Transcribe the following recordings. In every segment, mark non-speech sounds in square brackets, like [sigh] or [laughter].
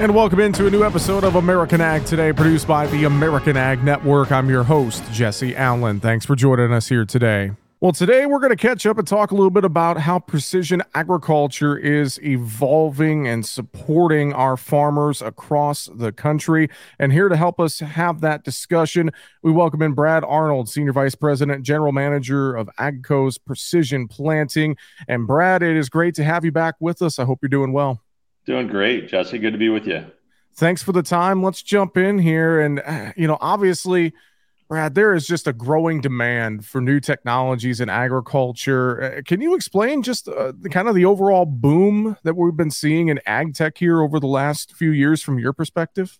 And welcome into a new episode of American Ag Today, produced by the American Ag Network. I'm your host, Jesse Allen. Thanks for joining us here today. Well, today we're going to catch up and talk a little bit about how precision agriculture is evolving and supporting our farmers across the country. And here to help us have that discussion, we welcome in Brad Arnold, Senior Vice President, General Manager of AGCO's Precision Planting. And Brad, it is great to have you back with us. I hope you're doing well. Doing great, Jesse. Good to be with you. Thanks for the time. Let's jump in here. And, uh, you know, obviously, Brad, there is just a growing demand for new technologies in agriculture. Uh, can you explain just uh, the kind of the overall boom that we've been seeing in ag tech here over the last few years from your perspective?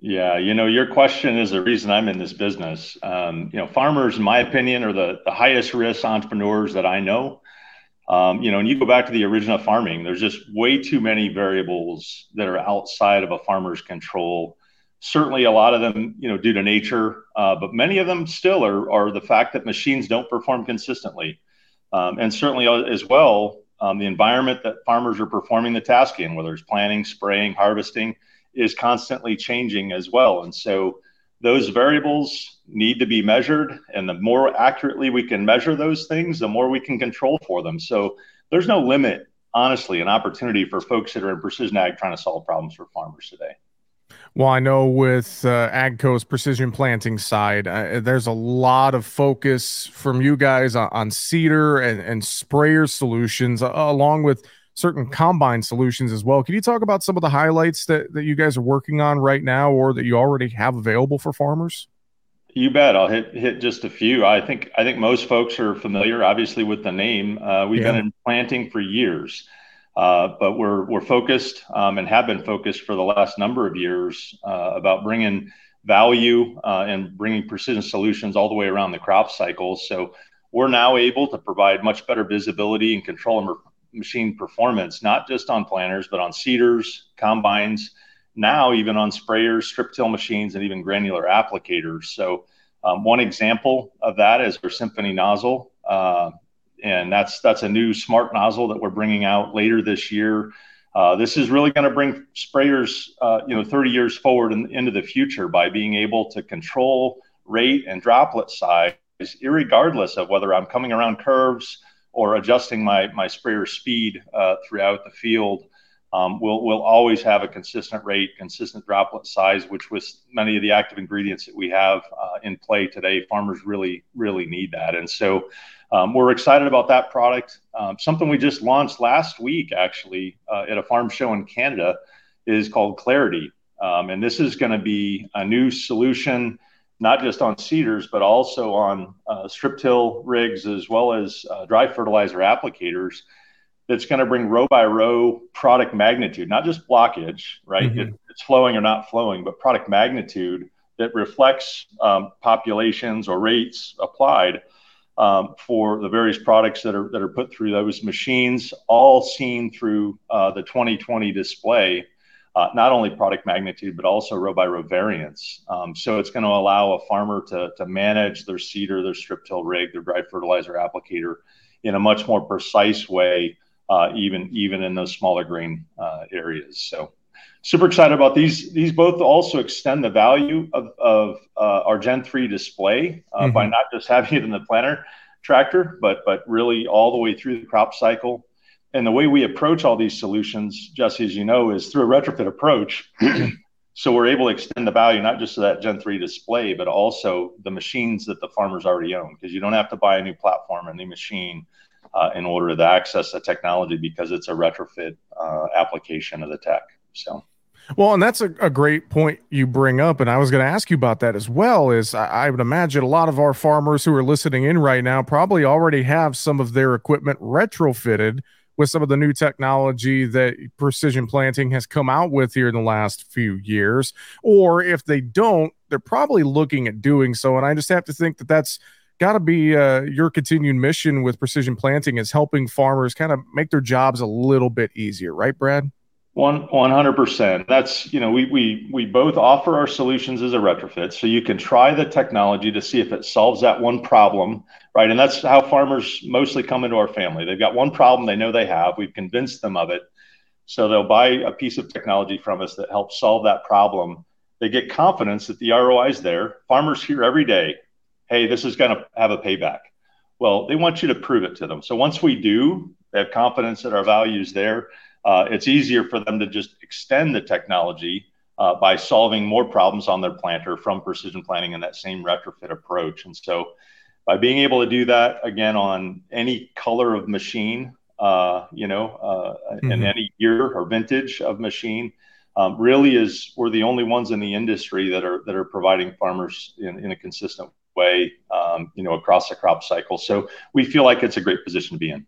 Yeah, you know, your question is the reason I'm in this business. Um, you know, farmers, in my opinion, are the, the highest risk entrepreneurs that I know. Um, you know, and you go back to the original farming, there's just way too many variables that are outside of a farmer's control. Certainly, a lot of them, you know, due to nature, uh, but many of them still are, are the fact that machines don't perform consistently. Um, and certainly, as well, um, the environment that farmers are performing the task in, whether it's planting, spraying, harvesting, is constantly changing as well. And so, those variables need to be measured and the more accurately we can measure those things the more we can control for them. So there's no limit honestly an opportunity for folks that are in precision ag trying to solve problems for farmers today. Well, I know with uh, AGCO's precision planting side, uh, there's a lot of focus from you guys on, on seeder and, and sprayer solutions, uh, along with certain combine solutions as well. Can you talk about some of the highlights that, that you guys are working on right now or that you already have available for farmers? You bet. I'll hit hit just a few. I think I think most folks are familiar, obviously, with the name. Uh, we've yeah. been in planting for years, uh, but we're we're focused um, and have been focused for the last number of years uh, about bringing value uh, and bringing precision solutions all the way around the crop cycle. So we're now able to provide much better visibility and control machine performance, not just on planters, but on seeders, combines, now even on sprayers, strip till machines, and even granular applicators. So, um, one example of that is our Symphony nozzle, uh, and that's that's a new smart nozzle that we're bringing out later this year. Uh, this is really going to bring sprayers, uh, you know, 30 years forward in, into the future by being able to control rate and droplet size, regardless of whether I'm coming around curves or adjusting my, my sprayer speed uh, throughout the field, um, we'll, we'll always have a consistent rate, consistent droplet size, which with many of the active ingredients that we have uh, in play today, farmers really, really need that. And so um, we're excited about that product. Um, something we just launched last week, actually, uh, at a farm show in Canada, is called Clarity. Um, and this is going to be a new solution not just on seeders, but also on uh, strip till rigs as well as uh, dry fertilizer applicators. That's going to bring row by row product magnitude, not just blockage, right? Mm-hmm. It, it's flowing or not flowing, but product magnitude that reflects um, populations or rates applied um, for the various products that are that are put through those machines, all seen through uh, the 2020 display uh, not only product magnitude, but also row by row variance. Um, so it's going to allow a farmer to, to manage their seeder, their strip till rig, their dry fertilizer applicator in a much more precise way, uh, even, even in those smaller grain uh, areas. So super excited about these. These both also extend the value of, of uh, our Gen 3 display uh, mm-hmm. by not just [laughs] having it in the planter tractor, but, but really all the way through the crop cycle and the way we approach all these solutions, Jesse, as you know, is through a retrofit approach. [clears throat] so we're able to extend the value not just to that Gen 3 display, but also the machines that the farmers already own, because you don't have to buy a new platform, a new machine uh, in order to access the technology because it's a retrofit uh, application of the tech. So. Well, and that's a, a great point you bring up. And I was going to ask you about that as well. Is I, I, would imagine a lot of our farmers who are listening in right now probably already have some of their equipment retrofitted with some of the new technology that precision planting has come out with here in the last few years. Or if they don't, they're probably looking at doing so. And I just have to think that that's got to be uh, your continued mission with precision planting is helping farmers kind of make their jobs a little bit easier, right, Brad? One one hundred percent. That's you know we both offer our solutions as a retrofit, so you can try the technology to see if it solves that one problem, right? And that's how farmers mostly come into our family. They've got one problem they know they have. We've convinced them of it. So they'll buy a piece of technology from us that helps solve that problem. They get confidence that the ROI is there. Farmers hear every day, hey, this is going to have a payback. Well, they want you to prove it to them. So once we do, they have confidence that our value is there. Uh, it's easier for them to just extend the technology uh, by solving more problems on their planter from precision planting in that same retrofit approach. And so by being able to do that again on any color of machine, uh, you know, uh, mm-hmm. in any year or vintage of machine, um, really is we're the only ones in the industry that are that are providing farmers in, in a consistent way, um, you know, across the crop cycle. So we feel like it's a great position to be in.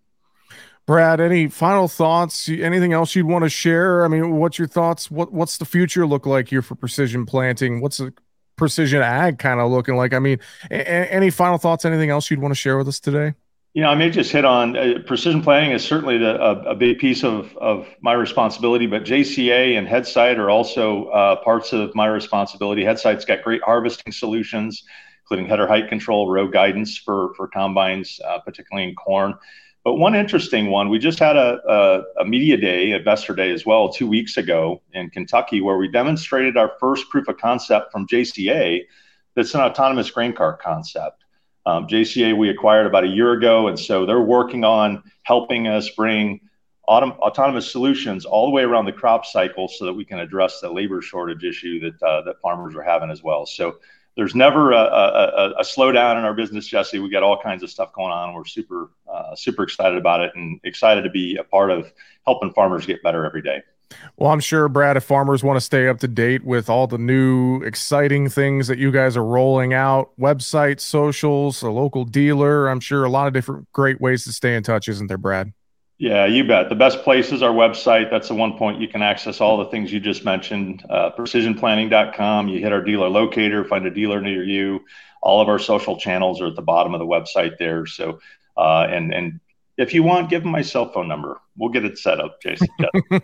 Brad, any final thoughts? Anything else you'd want to share? I mean, what's your thoughts? What What's the future look like here for precision planting? What's the precision ag kind of looking like? I mean, a- any final thoughts? Anything else you'd want to share with us today? You know, I may just hit on uh, precision planting is certainly the, a, a, big piece of, of my responsibility, but JCA and Headsight are also uh, parts of my responsibility. Headsight's got great harvesting solutions, including header height control, row guidance for, for combines, uh, particularly in corn. But one interesting one, we just had a, a, a, media day, investor day as well, two weeks ago in Kentucky, where we demonstrated our first proof of concept from JCA that's an autonomous grain cart concept. Um, JCA we acquired about a year ago, and so they're working on helping us bring autom- autonomous solutions all the way around the crop cycle so that we can address the labor shortage issue that uh, that farmers are having as well. So there's never a, a, a, slowdown in our business, Jesse. We got all kinds of stuff going on. We're super, uh, super excited about it and excited to be a part of helping farmers get better every day. Well, I'm sure, Brad, if farmers want to stay up to date with all the new exciting things that you guys are rolling out, websites, socials, a local dealer, I'm sure a lot of different great ways to stay in touch, isn't there, Brad? Yeah, you bet. The best place is our website. That's the one point you can access all the things you just mentioned. Uh, precisionplanting.com. You hit our dealer locator, find a dealer near you. All of our social channels are at the bottom of the website there. So, uh, and and if you want, give them my cell phone number. We'll get it set up, Jason. [laughs] no,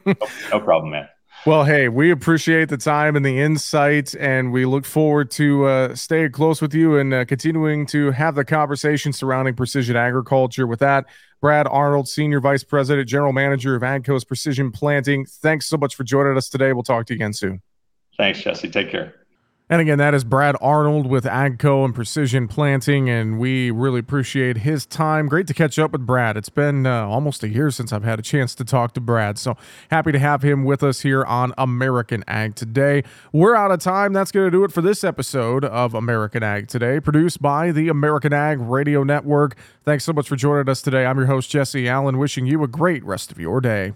no problem, man. Well, hey, we appreciate the time and the insight, and we look forward to uh, staying close with you and uh, continuing to have the conversation surrounding precision agriculture. With that, Brad Arnold, Senior Vice President, General Manager of AGCO's Precision Planting. Thanks so much for joining us today. We'll talk to you again soon. Thanks, Jesse. Take care. And again, that is Brad Arnold with AGCO and Precision Planting, and we really appreciate his time. Great to catch up with Brad. It's been uh, almost a year since I've had a chance to talk to Brad, so happy to have him with us here on American Ag Today. We're out of time. That's going to do it for this episode of American Ag Today, produced by the American Ag Radio Network. Thanks so much for joining us today. I'm your host, Jesse Allen, wishing you a great rest of your day.